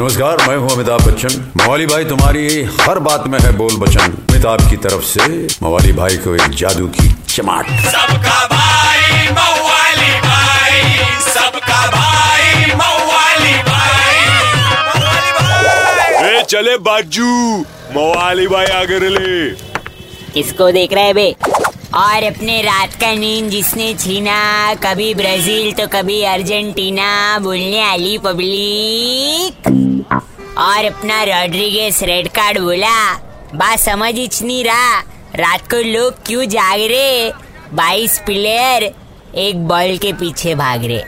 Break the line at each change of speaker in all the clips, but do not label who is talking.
नमस्कार मैं हूँ अमिताभ बच्चन। मवाली भाई तुम्हारी हर बात में है बोल बचन। अमिताभ की तरफ़ से मवाली भाई को एक जादू की चमाट।
सबका भाई मवाली भाई सबका भाई मवाली भाई।
ए चले बाजू मवाली भाई आगे ले
किसको देख रहे है बे? और अपने रात का नींद जिसने छीना कभी ब्राज़ील तो कभी अर्जेंटीना बोलने वाली पब्लिक। और अपना रॉड्रिगेस रेड कार्ड बोला। बात समझ ही नहीं रहा। रात को लोग क्यों जाग रहे? बाईस प्लेयर एक बॉल के पीछे भाग रहे।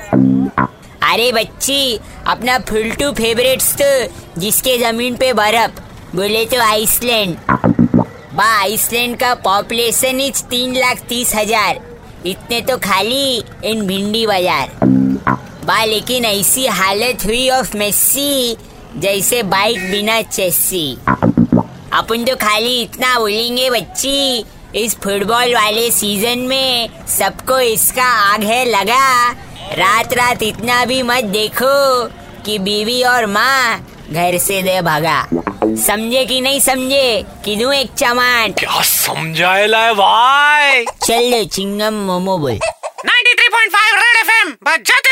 अरे बच्ची, अपना फुलटू फेवरेट्स तो जिसके ज़मीन पे बर्फ़, बोले तो आइसलैंड। बा, आइसलैंड का पॉपुलेशन इज़ तीन लाख तीस हज़ार। इतने तो खाली इन भिंडी बाज़ार। बा, लेकिन ऐसी हालत हुई ऑफ़ मेस्सी जैसे बाइक बिना चेस्सी अपन तो खाली इतना बोलेंगे बच्ची इस फुटबॉल वाले सीज़न में सबको इसका आग है लगा। रात रात इतना भी मत देखो कि बीवी और माँ घर से दे भगा। समझे कि नहीं समझे? कि दूँ एक चमाट?
क्या समझाए लाए भाई?
चल चिंगम मोमो बोल।
93.5 रेड एफएम बजाते